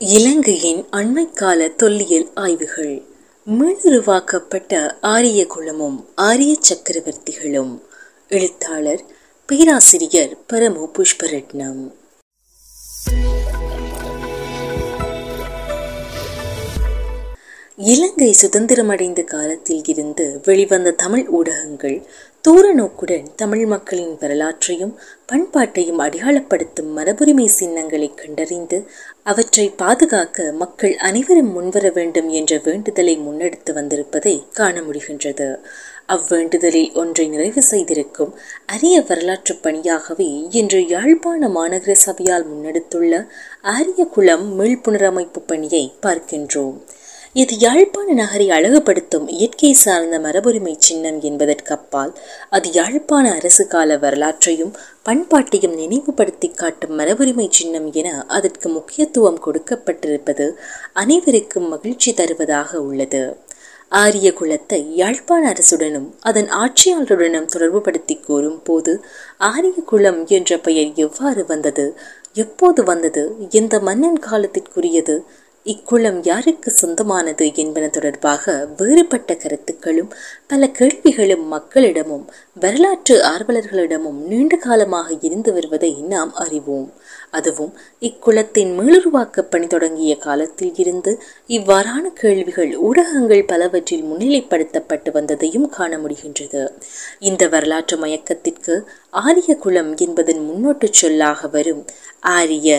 இலங்கையின் அண்மைக்கால தொல்லியல் ஆய்வுகள். மீளுருவாக்கப்பட்ட ஆரிய குலமும் ஆரிய சக்கரவர்த்திகளும். எழுத்தாளர் பேராசிரியர் பரமு புஷ்பரட்னம். இலங்கை சுதந்திரமடைந்த காலத்தில் இருந்து வெளிவந்த தமிழ் ஊடகங்கள் தூர நோக்குடன் தமிழ் மக்களின் வரலாற்றையும் பண்பாட்டையும் அடையாளப்படுத்தும் மரபுரிமை சின்னங்களை கண்டறிந்து அவற்றை பாதுகாக்க மக்கள் அனைவரும் முன்வர வேண்டும் என்ற வேண்டுதலை முன்னெடுத்து வந்திருப்பதை காண முடிகின்றது. அவ்வேண்டுதலில் ஒன்றை நிறைவு செய்திருக்கும் அரிய வரலாற்று பணியாகவே இன்று யாழ்ப்பாண மாநகர சபையால் முன்னெடுத்துள்ள அரிய குளம் மீள்புனரமைப்பு பணியை பார்க்கின்றோம். இது யாழ்ப்பாண நகரை அழகுபடுத்தும் இயற்கை சார்ந்த மரபுரிமை சின்னம் என்பதற்கப்பால் அது யாழ்ப்பாண அரசு கால வரலாற்றையும் பண்பாட்டையும் நினைவுபடுத்தி காட்டும் மரபுரிமை சின்னம் என அதற்கு முக்கியத்துவம் கொடுக்கப்பட்டிருப்பது அனைவருக்கும் மகிழ்ச்சி தருவதாக உள்ளது. ஆரிய குலத்தை யாழ்ப்பாண அரசுடனும் அதன் ஆட்சியாளருடனும் தொடர்புபடுத்தி கூறும் போது ஆரிய குலம் என்ற பெயர் எவ்வாறு வந்தது எப்போது வந்தது எந்த மன்னன் காலத்திற்குரியது இக்குளம் யாருக்கு சொந்தமானது என்பன தொடர்பாக வேறுபட்ட கருத்துக்களும் பல கேள்விகளும் மக்களிடமும் வரலாற்று ஆர்வலர்களிடமும் நீண்ட காலமாக இருந்து வருவதை நாம் அறிவோம். அதுவும் இக்குளத்தின் மீளுருவாக்க பணி தொடங்கிய காலத்தில் இருந்து இவ்வாறான கேள்விகள் ஊடகங்கள் பலவற்றில் முன்னிலைப்படுத்தப்பட்டு வந்ததையும் காண முடிகின்றது. இந்த வரலாற்று மயக்கத்திற்கு ஆரிய குளம் என்பதன் முன்னோட்டு சொல்லாக வரும் ஆரிய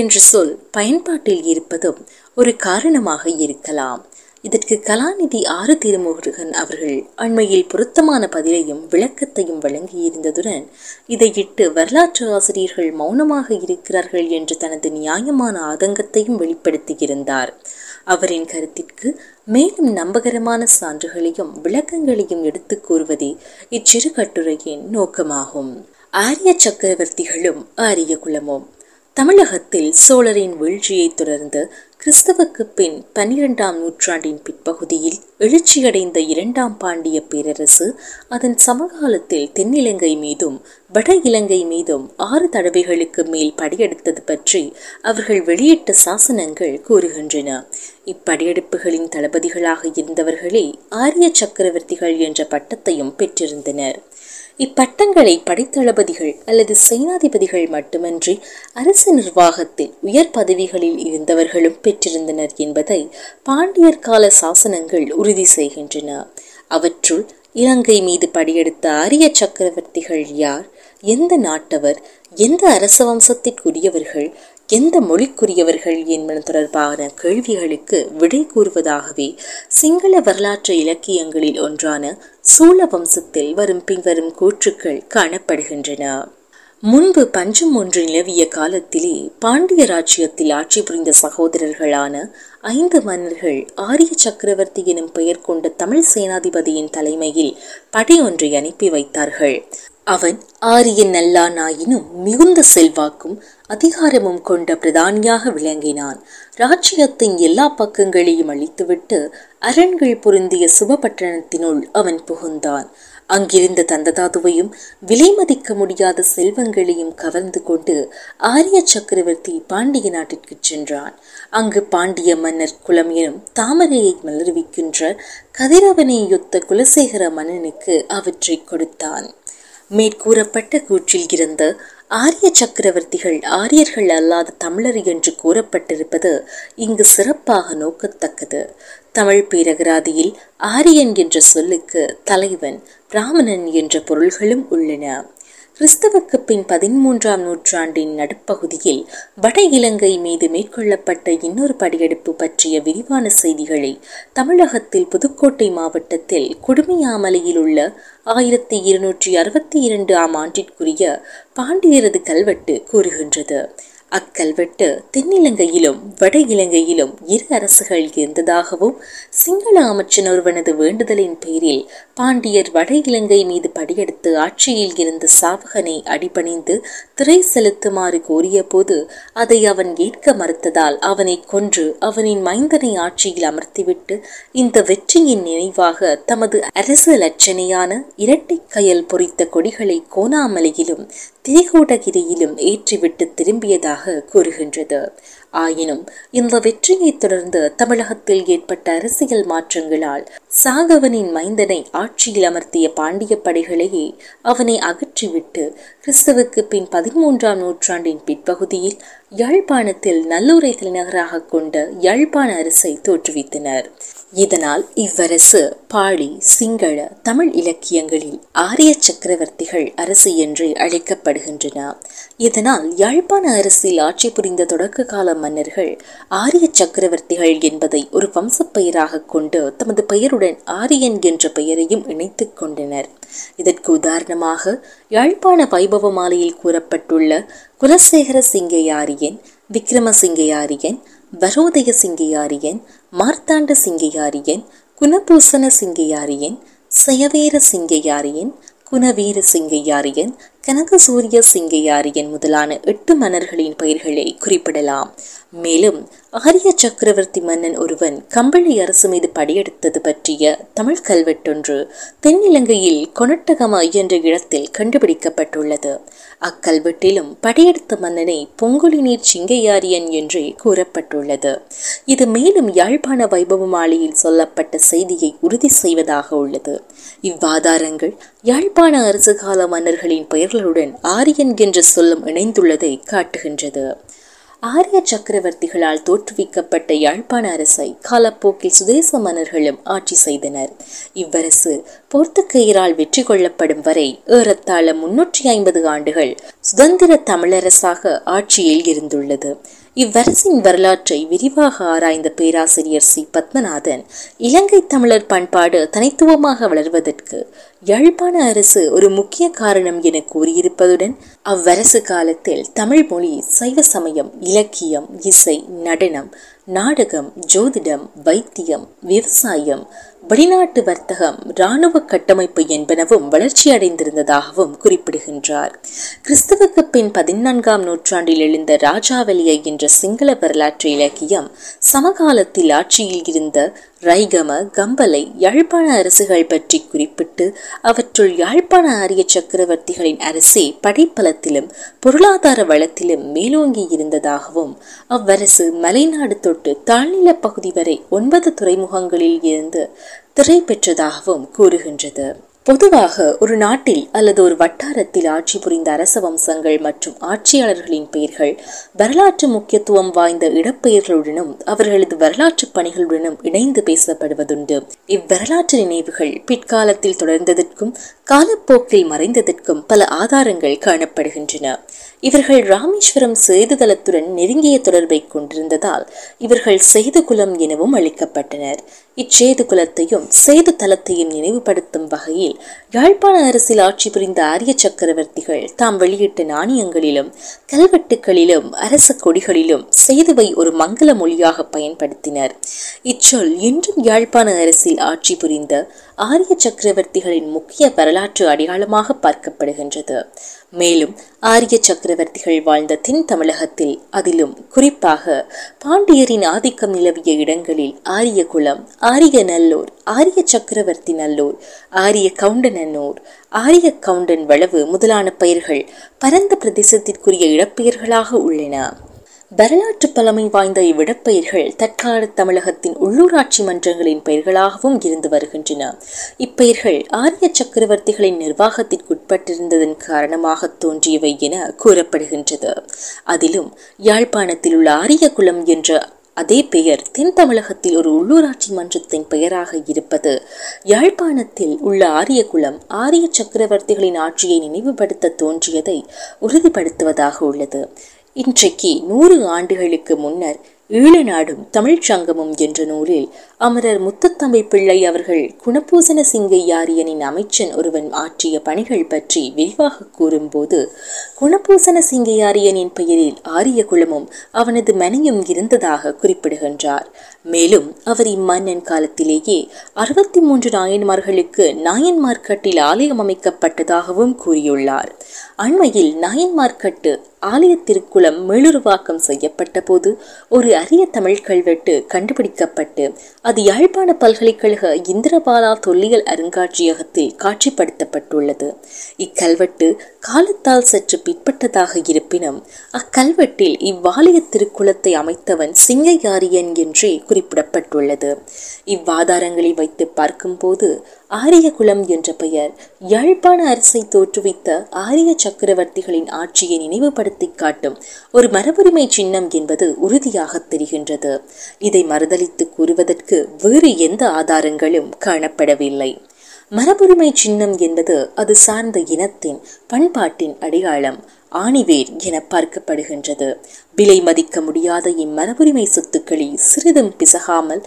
என்ற சொல் பயன்பாட்டில் இருப்பதும் ஒரு காரணமாக இருக்கலாம். இதற்கு கலாநிதி ஆறு திருமுருகன் அவர்கள் அண்மையில் பொருத்தமான பதிலையும் விளக்கத்தையும் வழங்கியிருந்ததுடன் இதையிட்டு வரலாற்று ஆசிரியர்கள் மௌனமாக இருக்கிறார்கள் என்று தனது நியாயமான ஆதங்கத்தையும் வெளிப்படுத்தியிருந்தார். அவரின் கருத்திற்கு மேலும் நம்பகரமான சான்றுகளையும் விளக்கங்களையும் எடுத்துக் கூறுவதே இச்சிறு கட்டுரையின் நோக்கமாகும். ஆரிய சக்கரவர்த்திகளும் ஆரிய குலமும் தமிழகத்தில் சோழரின் வீழ்ச்சியை தொடர்ந்து கிறிஸ்தவுக்கு பின் பனிரெண்டாம் நூற்றாண்டின் பிற்பகுதியில் எழுச்சியடைந்த இரண்டாம் பாண்டிய பேரரசு அதன் சமகாலத்தில் தென்னிலங்கை மீதும் வட இலங்கை மீதும் ஆறு தடவைகளுக்கு மேல் படையெடுத்தது பற்றி அவர்கள் வெளியிட்ட சாசனங்கள் கூறுகின்றன. இப்படையெடுப்புகளின் தளபதிகளாக இருந்தவர்களே ஆரிய சக்கரவர்த்திகள் என்ற பட்டத்தையும் பெற்றிருந்தனர். இப்பட்டங்களை படைத்தளபதிகள் அல்லது சேனாதிபதிகள் மட்டுமன்றி அரசு நிர்வாகத்தில் உயர் பதவிகளில் இருந்தவர்களும் பெற்றிருந்தனர் என்பதை பாண்டியர் கால சாசனங்கள் உறுதி செய்கின்றன. அவற்றுள் இலங்கை மீது படியெடுத்த அரிய சக்கரவர்த்திகள் யார்? எந்த நாட்டவர்? எந்த அரச வம்சத்திற்குரியவர்கள்? எந்த மொழிக்குரியவர்கள் என்பன தொடர்பான கேள்விகளுக்கு விடை கூறுவதாகவே சிங்கள வரலாற்று இலக்கியங்களில் ஒன்றான சூழ வம்சத்தில் வரும் பின்வரும் கூற்றுக்கள் காணப்படுகின்றன. முன்பு பஞ்சம் ஒன்று நிலவிய காலத்திலே பாண்டிய ராஜ்யத்தில் ஆட்சி புரிந்த சகோதரர்களான ஐந்து மன்னர்கள் ஆரிய சக்கரவர்த்தி எனும் பெயர் கொண்ட தமிழ் சேனாதிபதியின் தலைமையில் படை ஒன்றை அனுப்பி வைத்தார்கள். அவன் ஆரியன் நல்லானாயினும் மிகுந்த செல்வாக்கும் அதிகாரமும் கொண்ட பிரதானியாக விளங்கினான். ராஜ்யத்தின் எல்லா பக்கங்களையும் அழித்துவிட்டு அரண்கள் பொருந்திய சுபபட்டணத்தினுள் அவன் புகுந்தான். அங்கிருந்த தந்ததாதுவையும் விலை மதிக்க முடியாத செல்வங்களையும் கவர்ந்து கொண்டு ஆரிய சக்கரவர்த்தி பாண்டிய நாட்டிற்கு சென்றான். அங்கு பாண்டிய மன்னர் குலம் எனும் தாமரையை மலர்விக்கின்ற கதிரவனையொத்த குலசேகர மன்னனுக்கு அவற்றை கொடுத்தான். மேற்கூறப்பட்ட கூற்றில் இருந்த ஆரிய சக்கரவர்த்திகள் ஆரியர்கள் அல்லாத தமிழர் என்று கூறப்பட்டிருப்பது இங்கு சிறப்பாக நோக்கத்தக்கது. தமிழ் பேரகராதியில் ஆரியன் என்ற சொல்லுக்கு தலைவன் பிராமணன் என்ற பொருள்களும் உள்ளன. கிறிஸ்தவுக்கு பின் பதிமூன்றாம் நூற்றாண்டின் நடுப்பகுதியில் வட இலங்கை மீது மேற்கொள்ளப்பட்ட இன்னொரு படையெடுப்பு பற்றிய விரிவான செய்திகளை தமிழகத்தில் புதுக்கோட்டை மாவட்டத்தில் குடுமியாமலையில் உள்ள ஆயிரத்தி இருநூற்றி அறுபத்தி இரண்டு ஆம் ஆண்டிற்குரிய பாண்டியரது கல்வெட்டு கூறுகின்றது. அக்கல்வெட்டு தென்னிலங்கையிலும் வட இலங்கையிலும் இரு அரசுகள் இருந்ததாகவும் சிங்கள அமைச்சன் ஒருவனது வேண்டுதலின் பேரில் பாண்டியர் வட இலங்கை மீது படியெடுத்து ஆட்சியில் இருந்த சாவகனை அடிபணிந்து திரை செலுத்துமாறு கோரிய போது அதை அவன் ஏற்க மறுத்ததால் அவனை கொன்று அவனின் மைந்தனை ஆட்சியில் அமர்த்திவிட்டு இந்த வெற்றியின் நினைவாக தமது அரசு லட்சணையான இரட்டை கயல் பொறித்த கொடிகளை கோணாமலையிலும் திரிகோடகிரியிலும் ஏற்றிவிட்டு திரும்பியதாக கூறுகின்றது. ஆயினும் இந்த வெற்றியைத் தொடர்ந்து தமிழகத்தில் ஏற்பட்ட அரசியல் மாற்றங்களால் சாகவனின் மைந்தனை ஆட்சியில் அமர்த்திய பாண்டிய படைகளையே அவனை அகற்றிவிட்டு கிறிஸ்துவுக்கு பின் பதிமூன்றாம் நூற்றாண்டின் பிற்பகுதியில் யாழ்ப்பாணத்தில் நல்லூரை தலைநகராக கொண்ட யாழ்ப்பாண அரசை தோற்றுவித்தனர். இதனால் இவ்வரசு பாடி சிங்கள தமிழ் இலக்கியங்களில் ஆரிய சக்கரவர்த்திகள் அரசு என்று அழைக்கப்படுகின்றன. இதனால் யாழ்ப்பாண அரசில் ஆட்சி புரிந்த தொடக்க கால மன்னர்கள் ஆரிய சக்கரவர்த்திகள் என்பதை ஒரு வம்சப்பெயராக கொண்டு தமது பெயருடன் ஆரியன் என்ற பெயரையும் இணைத்துக் கொண்டனர். இதற்கு உதாரணமாக யாழ்ப்பாண வைபவ மாலையில் கூறப்பட்டுள்ள குலசேகர சிங்கையாரியன் விக்ரமசிங்கையாரியன் வரோதய சிங்கையாரியன் மார்த்தாண்ட சிங்கையாரியன் குணபூசண சிங்கையாரியன் சயவேர சிங்கையாரியன் குணவீர சிங்கையாரியன் கனகசூரிய சிங்கையாரியன் முதலான எட்டு மன்னர்களின் பெயர்களை குறிப்பிடலாம். மேலும் ஆரிய சக்கரவர்த்தி மன்னன் ஒருவன் கம்பளி அரசு மீது படையெடுத்தது பற்றிய தமிழ் கல்வெட்டொன்று தென்னிலங்கையில் கொனட்டகமா என்ற இடத்தில் கண்டுபிடிக்கப்பட்டுள்ளது. அக்கல்வெட்டிலும் படையெடுத்த மன்னனை பொங்குலி நீர் சிங்கையாரியன் என்றே கூறப்பட்டுள்ளது. இது மேலும் யாழ்ப்பாண வைபவ மாலையில் சொல்லப்பட்ட செய்தியை உறுதி செய்வதாக உள்ளது. இவ்வாதாரங்கள் யாழ்ப்பாண அரசு கால மன்னர்களின் பெயர்களுடன் ஆரியன் என்ற சொல்லும் இணைந்துள்ளதை காட்டுகின்றது. ஆரிய சக்கரவர்த்திகளால் தோற்றுவிக்கப்பட்ட யாழ்ப்பாண அரசை காலப்போக்கில் சுதேச மன்னர்களும் ஆட்சி செய்தனர். இவ்வரசு போர்த்துக்கேயரால் வெற்றி கொள்ளப்படும் வரை ஏறத்தாழ முன்னூற்றி ஐம்பது ஆண்டுகள் சுதந்திர தமிழரசாக ஆட்சியில் இருந்துள்ளது. இவ்வரசின் வரலாற்றை விரிவாக ஆராய்ந்த பேராசிரியர் சி. பத்மநாதன் இலங்கை தமிழர் பண்பாடு தனித்துவமாக வளர்வதற்கு யாழ்ப்பாண அரசு ஒரு முக்கிய காரணம் என கூறியிருப்பதுடன் அவ்வரசு காலத்தில் தமிழ் மொழி சைவ சமயம் இலக்கியம் இசை நடனம் நாடகம் ஜோதிடம் வைத்தியம் விவசாயம் வெளிநாட்டு வர்த்தகம் இராணுவ கட்டமைப்பு என்பனவும் வளர்ச்சியடைந்திருந்ததாகவும் குறிப்பிடுகின்றார். கிறிஸ்துவுக்கு பின் பதினான்காம் நூற்றாண்டில் எழுந்த ராஜாவலியை என்ற சிங்கள வரலாற்று இலக்கியம் சமகாலத்தில் ஆட்சியில் இருந்த ரைகம கம்பலை யாழ்ப்பாண அரசுகள் பற்றி குறிப்பிட்டு அவற்றுள் யாழ்ப்பாண ஆரிய சக்கரவர்த்திகளின் அரசே படைப்பலத்திலும் பொருளாதார வளத்திலும் மேலோங்கி இருந்ததாகவும் அவ்வரசு மலைநாடு தொட்டு தாழ்நில பகுதி வரை ஒன்பது துறைமுகங்களில் இருந்து திரை பெற்றதாகவும் கூறுகின்றது. பொதுவாக ஒரு நாட்டில் அல்லது ஒரு வட்டாரத்தில் ஆட்சி புரிந்த அரச வம்சங்கள் மற்றும் ஆட்சியாளர்களின் பெயர்கள் வரலாற்று முக்கியத்துவம் வாய்ந்த இடப்பெயர்களுடனும் அவர்களது வரலாற்று பணிகளுடனும் இணைந்து பேசப்படுவதுண்டு. இவ்வரலாற்று நினைவுகள் பிற்காலத்தில் தொடர்ந்ததற்கும் காலப்போக்கில் மறைந்ததற்கும் பல ஆதாரங்கள் காணப்படுகின்றன. இவர்கள் ராமேஸ்வரம் சேதுதலத்துடன் நெருங்கிய தொடர்பை கொண்டிருந்ததால் இவர்கள் சேதுகுலம் எனவும் அழைக்கப்பட்டனர். இச்சேது குலத்தையும் சேது தலத்தையும் நினைவுபடுத்தும் வகையில் யாழ்ப்பாண அரசில் ஆட்சி புரிந்த ஆரிய சக்கரவர்த்திகள் தாம் வெளியிட்ட நாணயங்களிலும் கல்வெட்டுகளிலும் அரச கொடிகளிலும் சேதுவை ஒரு மங்கள மொழியாக பயன்படுத்தினர். இச்சொல் இன்றும் யாழ்ப்பாண அரசில் ஆட்சி புரிந்த ஆரிய சக்கரவர்த்திகளின் முக்கிய வரலாற்று அடையாளமாக பார்க்கப்படுகின்றது. மேலும் ஆரிய சக்கரவர்த்திகள் வாழ்ந்த தென் தமிழகத்தில் அதிலும் குறிப்பாக பாண்டியரின் ஆதிக்கம் நிலவிய இடங்களில் ஆரிய குலம் ஆரிய நல்லூர் ஆரிய சக்கரவர்த்தி நல்லூர் ஆரிய கவுண்டனன்னூர் ஆரிய கவுண்டன் வளவு முதலான பெயர்கள் பரந்த பிரதேசத்திற்குரிய இடப்பெயர்களாக உள்ளன. வரலாற்று பழமை வாய்ந்த இவ்விடப்பெயர்கள் தற்கால தமிழகத்தின் உள்ளூராட்சி மன்றங்களின் பெயர்களாகவும் இருந்து வருகின்றன. இப்பெயர்கள் ஆரிய சக்கரவர்த்திகளின் நிர்வாகத்திற்குட்பட்டிருந்ததன் காரணமாக தோன்றியவை என கூறப்படுகின்றது. அதிலும் யாழ்ப்பாணத்தில் உள்ள ஆரியகுலம் என்ற அதே பெயர் தென் தமிழகத்தில் ஒரு உள்ளூராட்சி மன்றத்தின் பெயராக இருப்பது யாழ்ப்பாணத்தில் உள்ள ஆரியகுலம் ஆரிய சக்கரவர்த்திகளின் ஆட்சியை நினைவுபடுத்த தோன்றியதை உறுதிப்படுத்துவதாக உள்ளது. இன்றைக்கு நூறு ஆண்டுகளுக்கு முன்னர் ஈழநாடும் தமிழ்ச் சங்கமும் என்ற நூலில் அமரர் முத்தத்தம்பை பிள்ளை அவர்கள் குணபூசன சிங்கையாரியனின் அமைச்சன் ஒருவன் ஆற்றிய பணிகள் பற்றி விரிவாக கூறும்போது குணபூசன சிங்கையாரியனின் பெயரில் ஆரிய குலமும் அவனது மனையும் இருந்ததாக குறிப்பிடுகின்றார். மேலும் அவர் இம்மன்னன் காலத்திலேயே அறுபத்தி மூன்று நாயன்மார்களுக்கு நாயன்மார்கட்டில் ஆலயம் அமைக்கப்பட்டதாகவும் கூறியுள்ளார். அண்மையில் நாயன்மார்கட்டு ஆலய திருக்குளம் மேலுருவாக்கம் செய்யப்பட்ட போது ஒரு அரிய தமிழ் கல்வெட்டு கண்டுபிடிக்கப்பட்டு அது யாழ்ப்பாண பல்கலைக்கழக இந்திரபாலா தொல்லியல் அருங்காட்சியகத்தில் காட்சிப்படுத்தப்பட்டுள்ளது. இக்கல்வெட்டு காலத்தால் சற்று பிற்பட்டதாக இருப்பினும் அக்கல்வெட்டில் இவ்வாலய திருக்குளத்தை அமைத்தவன் சிங்கையாரியன் என்றே குறிப்பிடப்பட்டுள்ளது. இவ்வாதாரங்களை வைத்து பார்க்கும்போது ஆரியகுலம் என்ற பெயர் யாழ்ப்பாண அரசை தோற்றுவித்த ஆரிய சக்கரவர்த்திகளின் ஆட்சியை நினைவுபடுத்தி காட்டும் ஒரு மரபுரிமை சின்னம் என்பது உறுதியாக தெரிகின்றது. இதை மறுதளித்து கூறுவதற்கு வேறு எந்த ஆதாரங்களும் காணப்படவில்லை. மரபுரிமை சின்னம் என்பது அது சார்ந்த இனத்தின் பண்பாட்டின் அடையாளம் ஆணிவேர் என பார்க்கப்படுகின்றது. விலை மதிக்க முடியாத இம்மரபுரிமை சொத்துக்களை சிறிதும் பிசகாமல்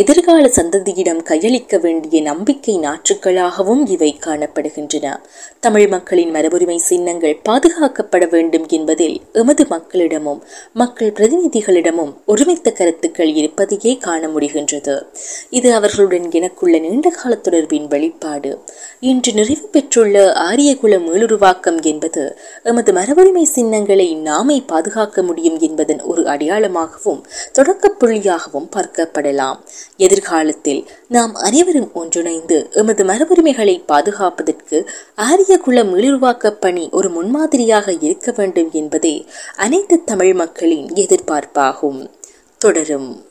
எதிர்கால சந்ததியிடம் கையளிக்க வேண்டிய நம்பிக்கை நாற்றுக்களாகவும் இவை காணப்படுகின்றன. தமிழ் மக்களின் மரபுரிமை சின்னங்கள் பாதுகாக்கப்பட வேண்டும் என்பதில் எமது மக்களிடமும் மக்கள் பிரதிநிதிகளிடமும் ஒருமித்த கருத்துக்கள் இருப்பதையே காண முடிகின்றது. இது அவர்களுடன் எனக்குள்ள நீண்டகால தொடர்பின் வெளிப்பாடு. இன்று நிறைவு பெற்றுள்ள ஆரியகுல மீளுருவாக்கம் என்பது எமது மரபுரிமை சின்னங்களை நாமே பாதுகாக்க முடியும் என்பதன் ஒரு அடையாளமாகவும் தொடக்க புள்ளியாகவும் பார்க்கப்படலாம். எதிர்காலத்தில் நாம் அனைவரும் ஒன்றிணைந்து எமது மரபுரிமைகளை பாதுகாப்பதற்கு ஆரியகுல மீளுருவாக்க பணி ஒரு முன்மாதிரியாக இருக்க வேண்டும் என்பதே அனைத்து தமிழ் மக்களின் எதிர்பார்ப்பாகும். தொடரும்.